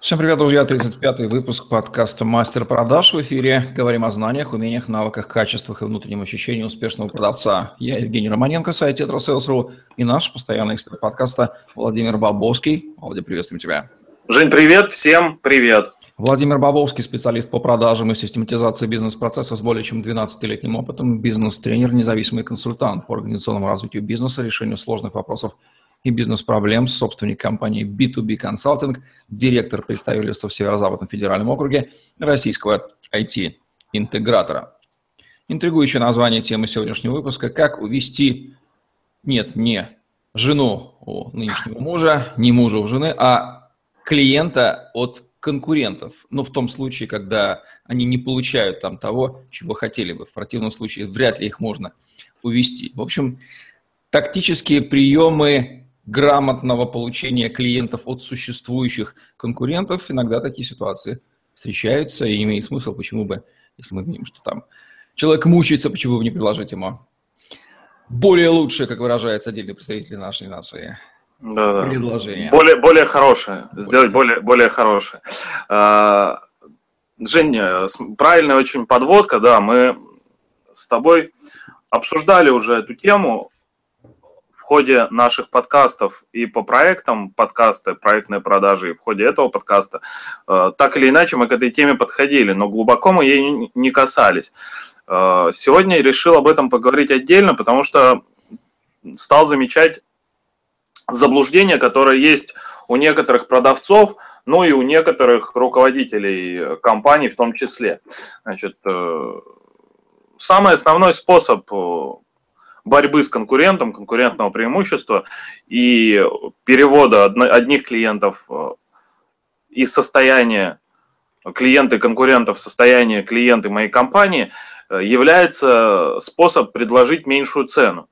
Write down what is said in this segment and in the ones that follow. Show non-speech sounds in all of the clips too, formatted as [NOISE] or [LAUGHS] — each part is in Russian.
Всем привет, друзья! 35-й выпуск подкаста «Мастер продаж» в эфире. Говорим о знаниях, умениях, навыках, качествах и внутреннем ощущении успешного продавца. Я Евгений Романенко, сайт Tetrasales.ru и наш постоянный эксперт подкаста Владимир Бобовский. Владимир, приветствуем тебя. Жень, привет! Всем привет! Владимир Бобовский, специалист по продажам и систематизации бизнес-процессов с более чем 12-летним опытом, бизнес-тренер, независимый консультант по организационному развитию бизнеса, решению сложных вопросов и бизнес-проблем, собственник компании B2B Consulting, директор представительства в Северо-Западном федеральном округе российского IT-интегратора. Интригующее название темы сегодняшнего выпуска «Как увести, нет, не жену у нынешнего мужа, не мужа у жены, а клиента от конкурентов. Ну, в том случае, когда они не получают там того, чего хотели бы. В противном случае вряд ли их можно увести. В общем, тактические приемы грамотного получения клиентов от существующих конкурентов, иногда такие ситуации встречаются, и имеет смысл, почему бы, если мы видим, что там человек мучается, почему бы не предложить ему более лучшее, как выражается отдельный представитель нашей нации, да, да. предложение. Более, более хорошее, более. сделать более, более хорошее. А, Женя, правильная очень подводка, да, мы с тобой обсуждали уже эту тему ходе наших подкастов и по проектам подкаста, проектной продажи, и в ходе этого подкаста, э, так или иначе мы к этой теме подходили, но глубоко мы ей не касались. Э, сегодня решил об этом поговорить отдельно, потому что стал замечать заблуждение, которое есть у некоторых продавцов, ну и у некоторых руководителей компаний в том числе. Значит, э, самый основной способ борьбы с конкурентом, конкурентного преимущества и перевода одних клиентов э, из состояния клиенты конкурентов в состояние клиенты моей компании э, является способ предложить меньшую цену.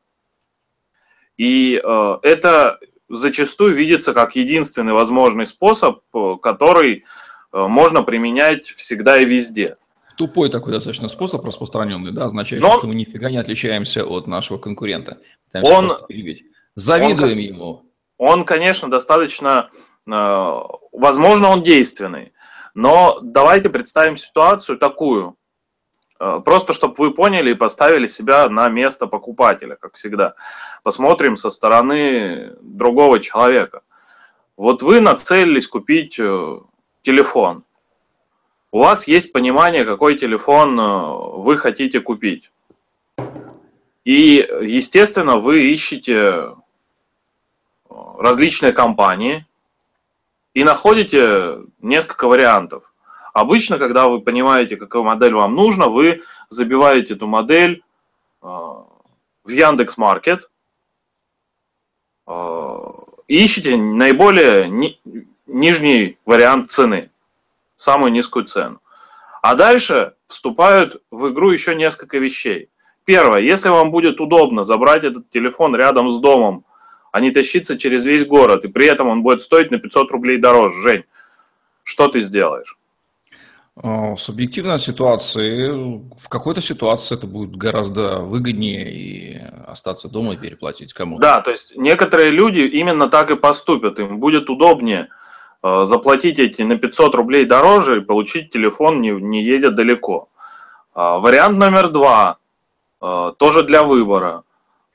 И э, это зачастую видится как единственный возможный способ, который можно применять всегда и везде тупой такой достаточно способ распространенный, да, означающий, Но... что мы нифига не отличаемся от нашего конкурента. Он... Завидуем он, ему. Он, конечно, достаточно, э, возможно, он действенный. Но давайте представим ситуацию такую. Э, просто, чтобы вы поняли и поставили себя на место покупателя, как всегда. Посмотрим со стороны другого человека. Вот вы нацелились купить э, телефон у вас есть понимание, какой телефон э, вы хотите купить. И, естественно, вы ищете э, различные компании и находите несколько вариантов. Обычно, когда вы понимаете, какую модель вам нужно, вы забиваете эту модель э, в Яндекс Маркет ищете наиболее ни, нижний вариант цены самую низкую цену. А дальше вступают в игру еще несколько вещей. Первое, если вам будет удобно забрать этот телефон рядом с домом, а не тащиться через весь город, и при этом он будет стоить на 500 рублей дороже, Жень, что ты сделаешь? А, субъективная ситуация. В какой-то ситуации это будет гораздо выгоднее и остаться дома и переплатить кому-то. Да, то есть некоторые люди именно так и поступят. Им будет удобнее Э, заплатить эти на 500 рублей дороже и получить телефон не, не едя далеко. А, вариант номер два, э, тоже для выбора.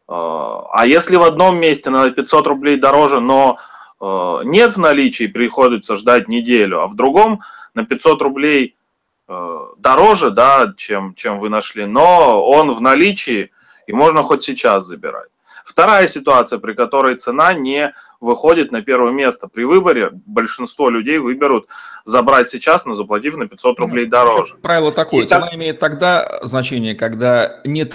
Э, а если в одном месте на 500 рублей дороже, но нет в наличии, приходится ждать неделю, а в другом на 500 рублей дороже, да, чем, чем вы нашли, но он в наличии, и можно хоть сейчас забирать. Вторая ситуация, при которой цена не выходит на первое место. При выборе большинство людей выберут забрать сейчас, но заплатив на 500 ну, рублей дороже. Правило такое. И цена так... имеет тогда значение, когда нет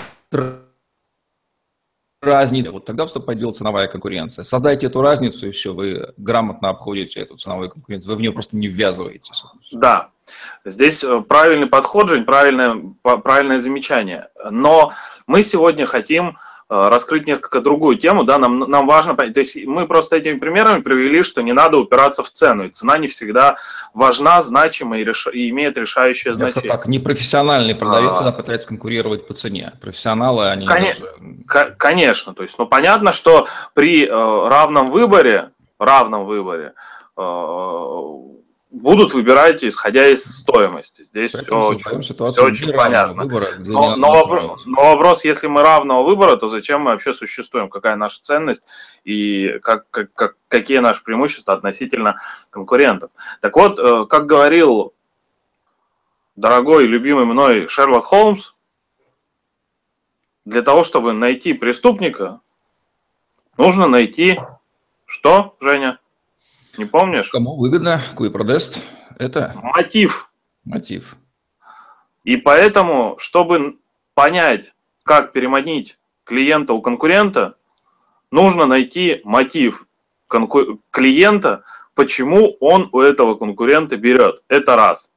разницы. Вот тогда вступает в дело ценовая конкуренция. Создайте эту разницу, и все, вы грамотно обходите эту ценовую конкуренцию. Вы в нее просто не ввязываетесь. Да. Здесь э, правильный подход, Жень, правильное, правильное замечание. Но мы сегодня хотим раскрыть несколько другую тему, да, нам, нам важно понять, то есть мы просто этими примерами привели, что не надо упираться в цену, и цена не всегда важна, значима и, реш... и имеет решающее значение. так, непрофессиональный продавец а... пытается конкурировать по цене, профессионалы они... Кон... Даже... Конечно, то есть, ну, понятно, что при э, равном выборе, равном выборе, э, будут выбирать, исходя из стоимости. Здесь все очень, все очень понятно. Выбора, но, но, вопрос, но вопрос, если мы равного выбора, то зачем мы вообще существуем? Какая наша ценность и как, как, как, какие наши преимущества относительно конкурентов? Так вот, э, как говорил дорогой и любимый мной Шерлок Холмс, для того, чтобы найти преступника, нужно найти что, Женя? Не помнишь? Кому выгодно, куи продаст. Это мотив. Мотив. И поэтому, чтобы понять, как переманить клиента у конкурента, нужно найти мотив конку- клиента, почему он у этого конкурента берет. Это раз.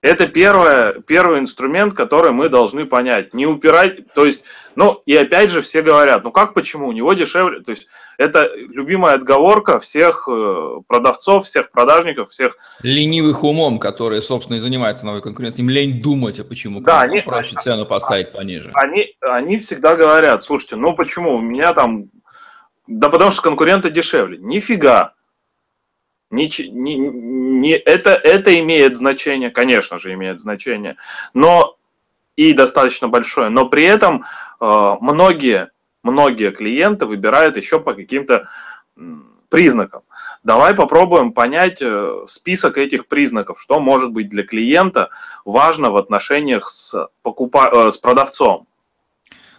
Это первое, первый инструмент, который мы должны понять. Не упирать, то есть, ну и опять же все говорят, ну как почему, у него дешевле, то есть это любимая отговорка всех э, продавцов, всех продажников, всех... Ленивых умом, которые, собственно, и занимаются новой конкуренцией, им лень думать, а почему. Да, они, проще цену поставить пониже. Они, они всегда говорят, слушайте, ну почему, у меня там... Да потому что конкуренты дешевле. Нифига. Не, не, это, это имеет значение, конечно же, имеет значение, но и достаточно большое, но при этом э, многие, многие клиенты выбирают еще по каким-то признакам. Давай попробуем понять э, список этих признаков, что может быть для клиента важно в отношениях с, покупа... Э, с продавцом.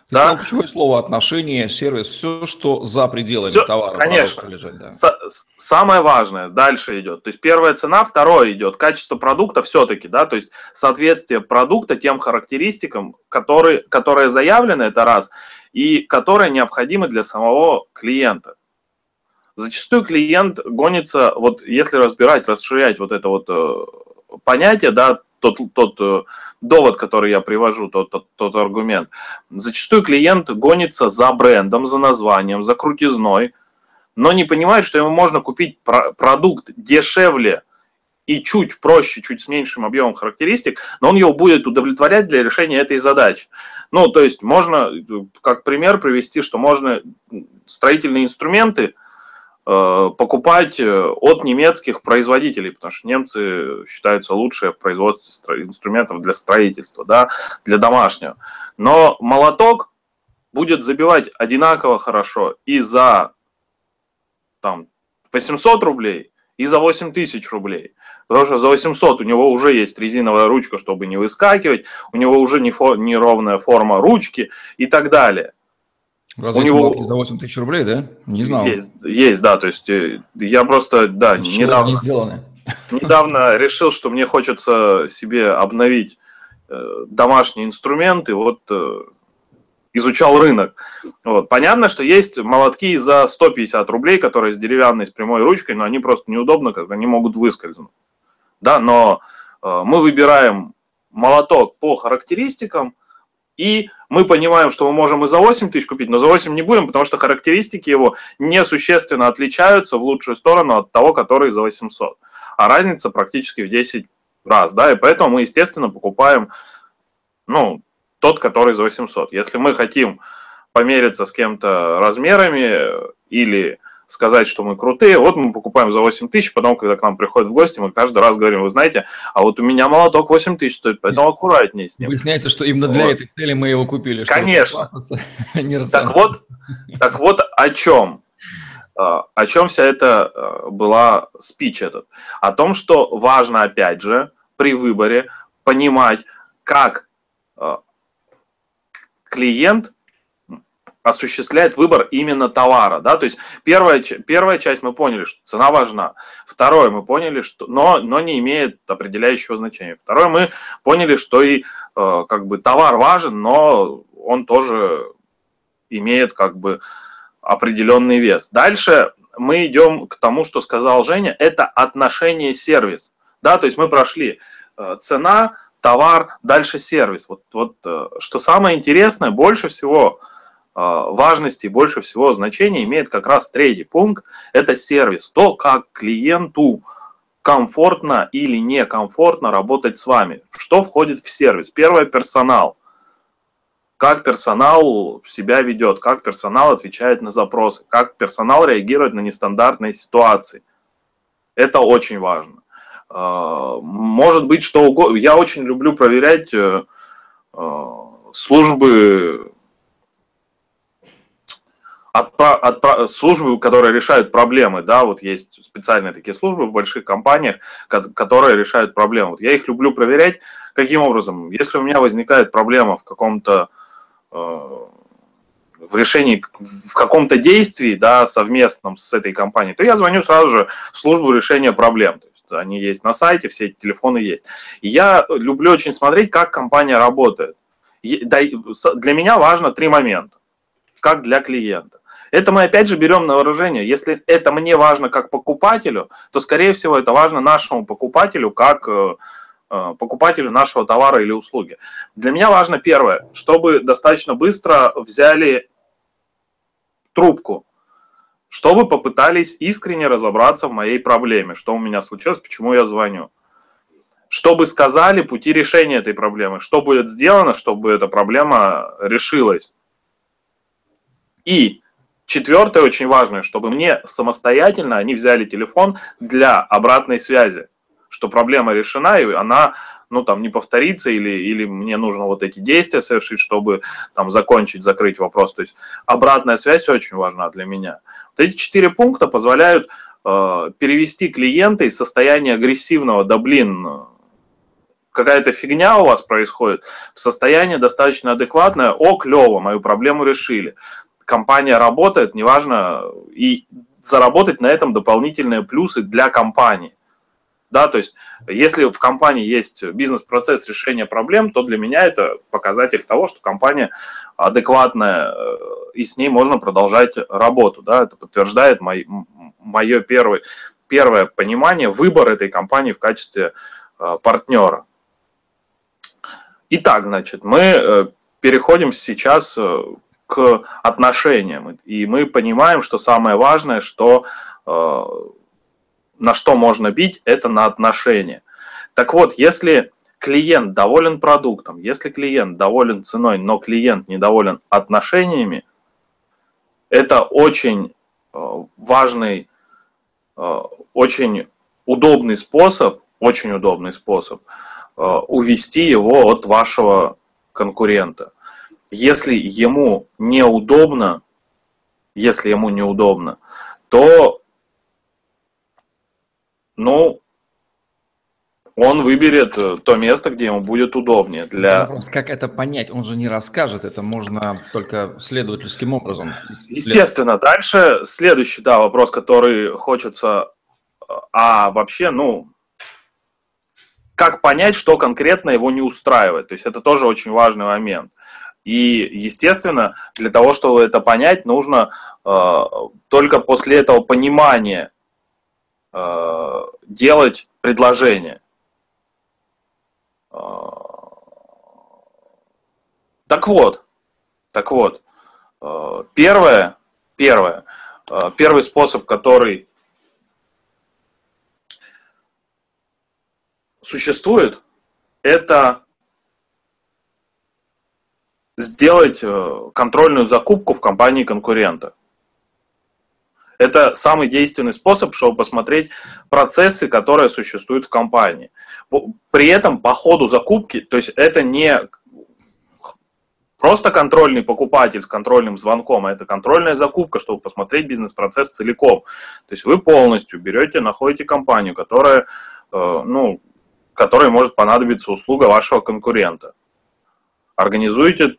Ты да? сказал ключевое слово отношения, сервис, все, что за пределами все, товара. Конечно. Лежать, да. С- самое важное дальше идет. То есть первая цена, второе идет качество продукта все-таки, да, то есть соответствие продукта тем характеристикам, которые, которые заявлены, это раз, и которые необходимы для самого клиента. Зачастую клиент гонится, вот если разбирать, расширять вот это вот э, понятие, да, тот, тот э, довод, который я привожу, тот, тот, тот аргумент. Зачастую клиент гонится за брендом, за названием, за крутизной, но не понимает, что ему можно купить продукт дешевле и чуть проще, чуть с меньшим объемом характеристик, но он его будет удовлетворять для решения этой задачи. Ну, то есть можно, как пример привести, что можно строительные инструменты – Э, покупать э, от немецких производителей, потому что немцы считаются лучшие в производстве инструментов для строительства, да, для домашнего. Но молоток будет забивать одинаково хорошо и за там, 800 рублей, и за 8 тысяч рублей. Потому что за 800 у него уже есть резиновая ручка, чтобы не выскакивать, у него уже не, фо, не ровная форма ручки и так далее. Разве у него за 8 тысяч рублей, да? Не знал. Есть, есть, да, то есть э, я просто, да, Еще недавно, не [LAUGHS] недавно решил, что мне хочется себе обновить э, домашние инструменты, вот э, изучал рынок. Вот. Понятно, что есть молотки за 150 рублей, которые с деревянной, с прямой ручкой, но они просто неудобно, как они могут выскользнуть. Да, но э, мы выбираем молоток по характеристикам, и мы понимаем, что мы можем и за 8 тысяч купить, но за 8 не будем, потому что характеристики его несущественно отличаются в лучшую сторону от того, который за 800. А разница практически в 10 раз, да, и поэтому мы, естественно, покупаем, ну, тот, который за 800. Если мы хотим помериться с кем-то размерами или сказать, что мы крутые. Вот мы покупаем за 8 тысяч, потом, когда к нам приходят в гости, мы каждый раз говорим, вы знаете, а вот у меня молоток 8 тысяч стоит, поэтому аккуратнее с ним. Выясняется, что именно для вот. этой цели мы его купили. Конечно. [LAUGHS] Так вот, так вот о чем? А, о чем вся эта а, была спич этот? О том, что важно, опять же, при выборе понимать, как а, клиент осуществляет выбор именно товара, да, то есть первая, первая часть мы поняли, что цена важна, второе мы поняли, что, но, но не имеет определяющего значения, второе мы поняли, что и э, как бы товар важен, но он тоже имеет как бы определенный вес. Дальше мы идем к тому, что сказал Женя, это отношение сервис, да, то есть мы прошли э, цена, товар, дальше сервис. Вот, вот э, что самое интересное, больше всего а, важности, больше всего значения имеет как раз третий пункт, это сервис, то, как клиенту комфортно или некомфортно работать с вами. Что входит в сервис? Первое – персонал. Как персонал себя ведет, как персонал отвечает на запросы, как персонал реагирует на нестандартные ситуации. Это очень важно. А, может быть, что угодно. Я очень люблю проверять э, а, службы от, от, службы, которые решают проблемы, да, вот есть специальные такие службы в больших компаниях, которые решают проблемы. Вот я их люблю проверять. Каким образом? Если у меня возникает проблема в каком-то э, в решении, в каком-то действии, да, совместном с этой компанией, то я звоню сразу же в службу решения проблем. То есть они есть на сайте, все эти телефоны есть. И я люблю очень смотреть, как компания работает. Для меня важно три момента, как для клиента. Это мы опять же берем на вооружение. Если это мне важно как покупателю, то, скорее всего, это важно нашему покупателю как э, э, покупателю нашего товара или услуги. Для меня важно первое, чтобы достаточно быстро взяли трубку, чтобы попытались искренне разобраться в моей проблеме, что у меня случилось, почему я звоню. Чтобы сказали пути решения этой проблемы, что будет сделано, чтобы эта проблема решилась. И Четвертое, очень важное, чтобы мне самостоятельно они взяли телефон для обратной связи, что проблема решена, и она ну, там, не повторится, или, или мне нужно вот эти действия совершить, чтобы там закончить, закрыть вопрос. То есть обратная связь очень важна для меня. Вот эти четыре пункта позволяют э, перевести клиента из состояния агрессивного, да блин, какая-то фигня у вас происходит, в состояние достаточно адекватное, о, клево, мою проблему решили компания работает, неважно, и заработать на этом дополнительные плюсы для компании. Да, то есть, если в компании есть бизнес-процесс решения проблем, то для меня это показатель того, что компания адекватная, э, и с ней можно продолжать работу. Да, это подтверждает мой, мое первое, первое понимание, выбор этой компании в качестве э, партнера. Итак, значит, мы э, переходим сейчас к отношениям. И мы понимаем, что самое важное, что, э, на что можно бить, это на отношения. Так вот, если клиент доволен продуктом, если клиент доволен ценой, но клиент недоволен отношениями, это очень э, важный, э, очень удобный способ, очень удобный способ увести его от вашего конкурента. Если ему неудобно, если ему неудобно, то, ну, он выберет э, то место, где ему будет удобнее. Для... Вопрос, как это понять? Он же не расскажет, это можно только следовательским образом. Естественно. Дальше следующий, да, вопрос, который хочется, э, а вообще, ну, как понять, что конкретно его не устраивает? То есть это тоже очень важный момент. И, естественно, для того, чтобы это понять, нужно э, только после этого понимания э, делать предложение. Э, так вот, так вот, э, первое, первое, э, первый способ, который существует, это сделать э, контрольную закупку в компании конкурента. Это самый действенный способ, чтобы посмотреть процессы, которые существуют в компании. При этом по ходу закупки, то есть это не просто контрольный покупатель с контрольным звонком, а это контрольная закупка, чтобы посмотреть бизнес-процесс целиком. То есть вы полностью берете, находите компанию, которая, э, ну, которой может понадобиться услуга вашего конкурента. Организуете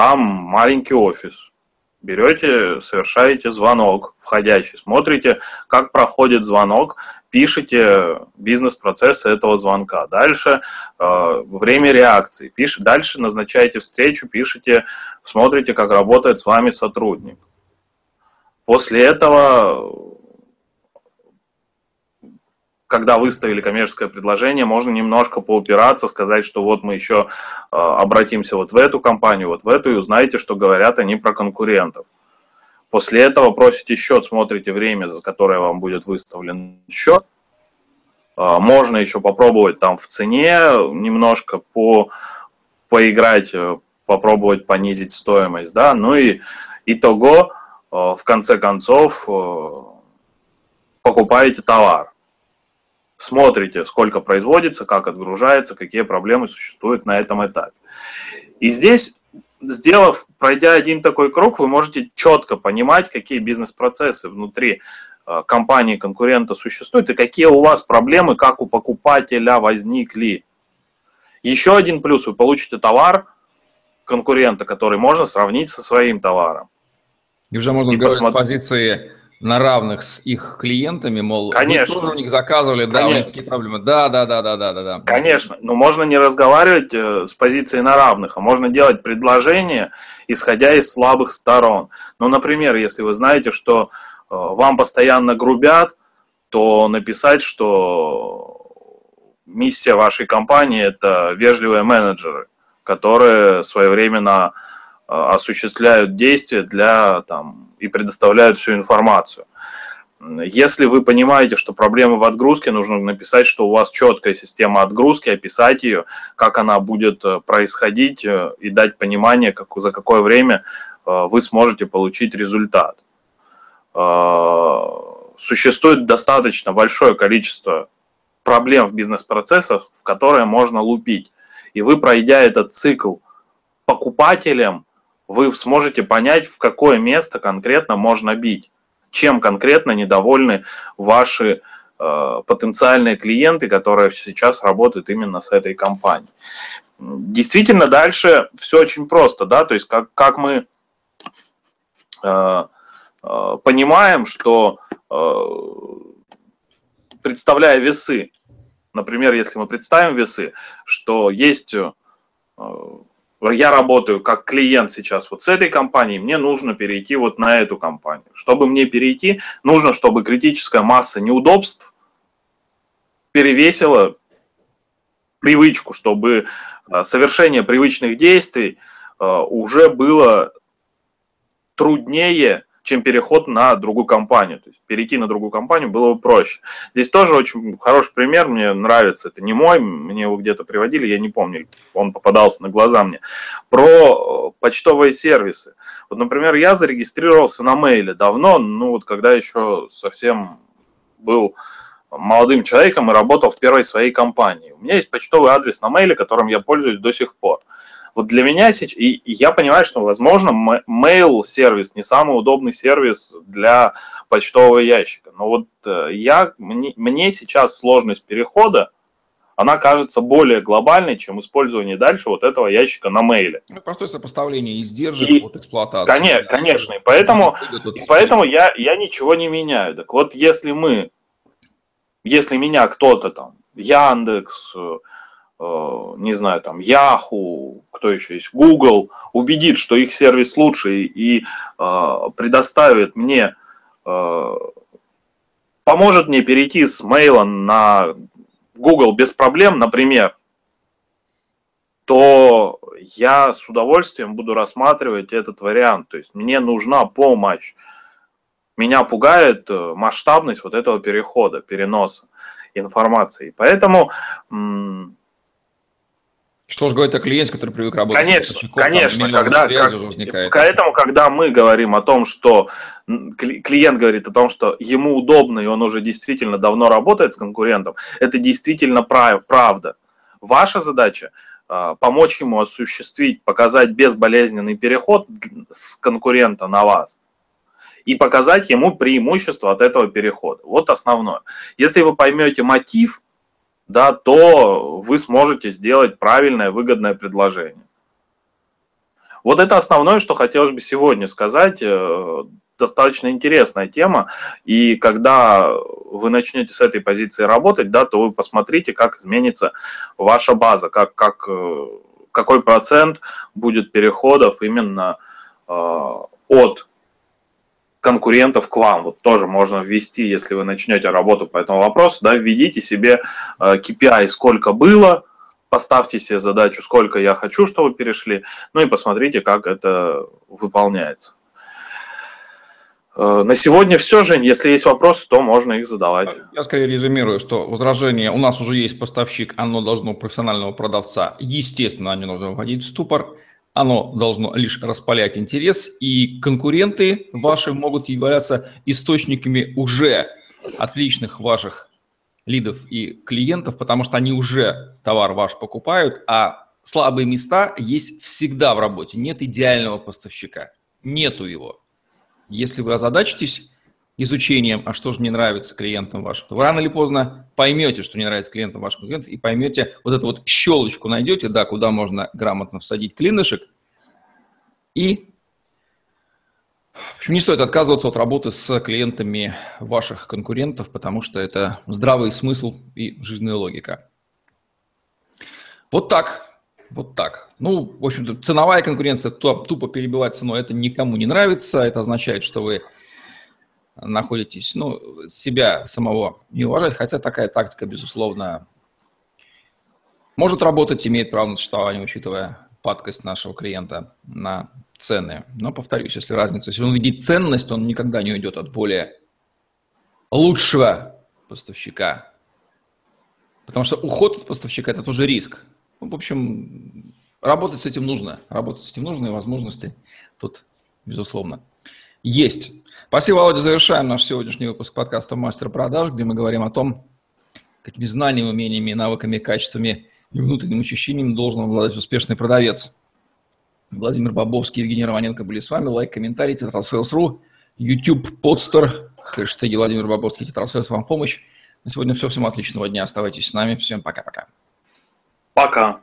там маленький офис. Берете, совершаете звонок входящий, смотрите, как проходит звонок, пишите бизнес-процессы этого звонка. Дальше э, время реакции. Пиш, дальше назначаете встречу, пишите, смотрите, как работает с вами сотрудник. После этого когда выставили коммерческое предложение, можно немножко поупираться, сказать, что вот мы еще э, обратимся вот в эту компанию, вот в эту, и узнаете, что говорят они про конкурентов. После этого просите счет, смотрите время, за которое вам будет выставлен счет. Э, можно еще попробовать там в цене немножко по, поиграть, э, попробовать понизить стоимость, да, ну и итого, в конце концов, покупаете товар смотрите, сколько производится, как отгружается, какие проблемы существуют на этом этапе. И здесь, сделав, пройдя один такой круг, вы можете четко понимать, какие бизнес-процессы внутри э, компании конкурента существуют и какие у вас проблемы, как у покупателя возникли. Еще один плюс, вы получите товар конкурента, который можно сравнить со своим товаром. И уже можно и говорить посмотри... с позиции на равных с их клиентами, мол, Конечно. тоже у них заказывали, да, Конечно. у них такие проблемы. Да, да, да, да, да, да, да. Конечно, но можно не разговаривать э, с позиции на равных, а можно делать предложение, исходя из слабых сторон. Ну, например, если вы знаете, что э, вам постоянно грубят, то написать, что миссия вашей компании – это вежливые менеджеры, которые своевременно осуществляют действия для там, и предоставляют всю информацию. Если вы понимаете, что проблемы в отгрузке, нужно написать, что у вас четкая система отгрузки, описать ее, как она будет э, происходить э, и дать понимание, как, за какое время э, вы сможете получить результат. Существует достаточно большое количество проблем в бизнес-процессах, в которые можно лупить. И вы, пройдя этот цикл покупателям, вы сможете понять, в какое место конкретно можно бить, чем конкретно недовольны ваши э, потенциальные клиенты, которые сейчас работают именно с этой компанией. Действительно, дальше все очень просто, да, то есть как, как мы э, э, понимаем, что э, представляя весы, например, если мы представим весы, что есть э, я работаю как клиент сейчас вот с этой компанией, мне нужно перейти вот на эту компанию. Чтобы мне перейти, нужно, чтобы критическая масса неудобств перевесила привычку, чтобы э, совершение привычных действий э, уже было труднее, чем переход на другую компанию. То есть перейти на другую компанию было бы проще. Здесь тоже очень хороший пример, мне нравится. Это не мой, мне его где-то приводили, я не помню, он попадался на глаза мне. Про э, почтовые сервисы. Вот, например, я зарегистрировался на мейле давно, ну вот когда еще совсем был молодым человеком и работал в первой своей компании. У меня есть почтовый адрес на мейле, которым я пользуюсь до сих пор. Вот для меня сейчас, и, я понимаю, что, возможно, mail-сервис не самый удобный сервис для почтового ящика. Но вот э, я, мне, мне сейчас сложность перехода, она кажется более глобальной, чем использование дальше вот этого ящика на мейле. Ну, простое сопоставление издержек и, от эксплуатации. Конечно, конечно. И поэтому, и поэтому я, я ничего не меняю. Так вот, если мы, если меня кто-то там, Яндекс, Э, не знаю, там, Yahoo, кто еще есть, Google, убедит, что их сервис лучше и э, предоставит мне, э, поможет мне перейти с мейла на Google без проблем, например, то я с удовольствием буду рассматривать этот вариант. То есть мне нужна помощь. Меня пугает масштабность вот этого перехода, переноса информации. Поэтому что же говорит о клиенте, который привык работать конечно, с Конечно, когда, как, возникает. поэтому, когда мы говорим о том, что клиент говорит о том, что ему удобно, и он уже действительно давно работает с конкурентом, это действительно правда. Ваша задача а, помочь ему осуществить, показать безболезненный переход с конкурента на вас и показать ему преимущество от этого перехода. Вот основное. Если вы поймете мотив, да, то вы сможете сделать правильное, выгодное предложение. Вот это основное, что хотелось бы сегодня сказать. Э, достаточно интересная тема. И когда вы начнете с этой позиции работать, да, то вы посмотрите, как изменится ваша база, как, как, э, какой процент будет переходов именно э, от конкурентов к вам. Вот тоже можно ввести, если вы начнете работу по этому вопросу, да, введите себе KPI, э, сколько было, поставьте себе задачу, сколько я хочу, чтобы перешли, ну и посмотрите, как это выполняется. Э, на сегодня все, Жень. Если есть вопросы, то можно их задавать. Я скорее резюмирую, что возражение, у нас уже есть поставщик, оно должно профессионального продавца, естественно, они должны вводить в ступор оно должно лишь распалять интерес, и конкуренты ваши могут являться источниками уже отличных ваших лидов и клиентов, потому что они уже товар ваш покупают, а слабые места есть всегда в работе. Нет идеального поставщика. Нету его. Если вы озадачитесь изучением, а что же не нравится клиентам вашим, то вы рано или поздно поймете, что не нравится клиентам вашим клиентов, и поймете, вот эту вот щелочку найдете, да, куда можно грамотно всадить клинышек, и в общем, не стоит отказываться от работы с клиентами ваших конкурентов, потому что это здравый смысл и жизненная логика. Вот так. Вот так. Ну, в общем-то, ценовая конкуренция, тупо перебивать ценой, это никому не нравится. Это означает, что вы находитесь, ну, себя самого не уважать, хотя такая тактика, безусловно, может работать, имеет право на существование, учитывая падкость нашего клиента на цены. Но, повторюсь, если разница, если он видит ценность, он никогда не уйдет от более лучшего поставщика. Потому что уход от поставщика – это тоже риск. Ну, в общем, работать с этим нужно. Работать с этим нужно, и возможности тут, безусловно, есть. Спасибо, Володя. Завершаем наш сегодняшний выпуск подкаста «Мастер продаж», где мы говорим о том, какими знаниями, умениями, навыками, качествами и внутренним ощущением должен обладать успешный продавец. Владимир Бобовский, Евгений Романенко были с вами. Лайк, комментарий, tetrasales.ru, YouTube, Podster, хэштеги Владимир Бобовский, Tetrasales вам помощь. На сегодня все. Всем отличного дня. Оставайтесь с нами. Всем пока-пока. Пока.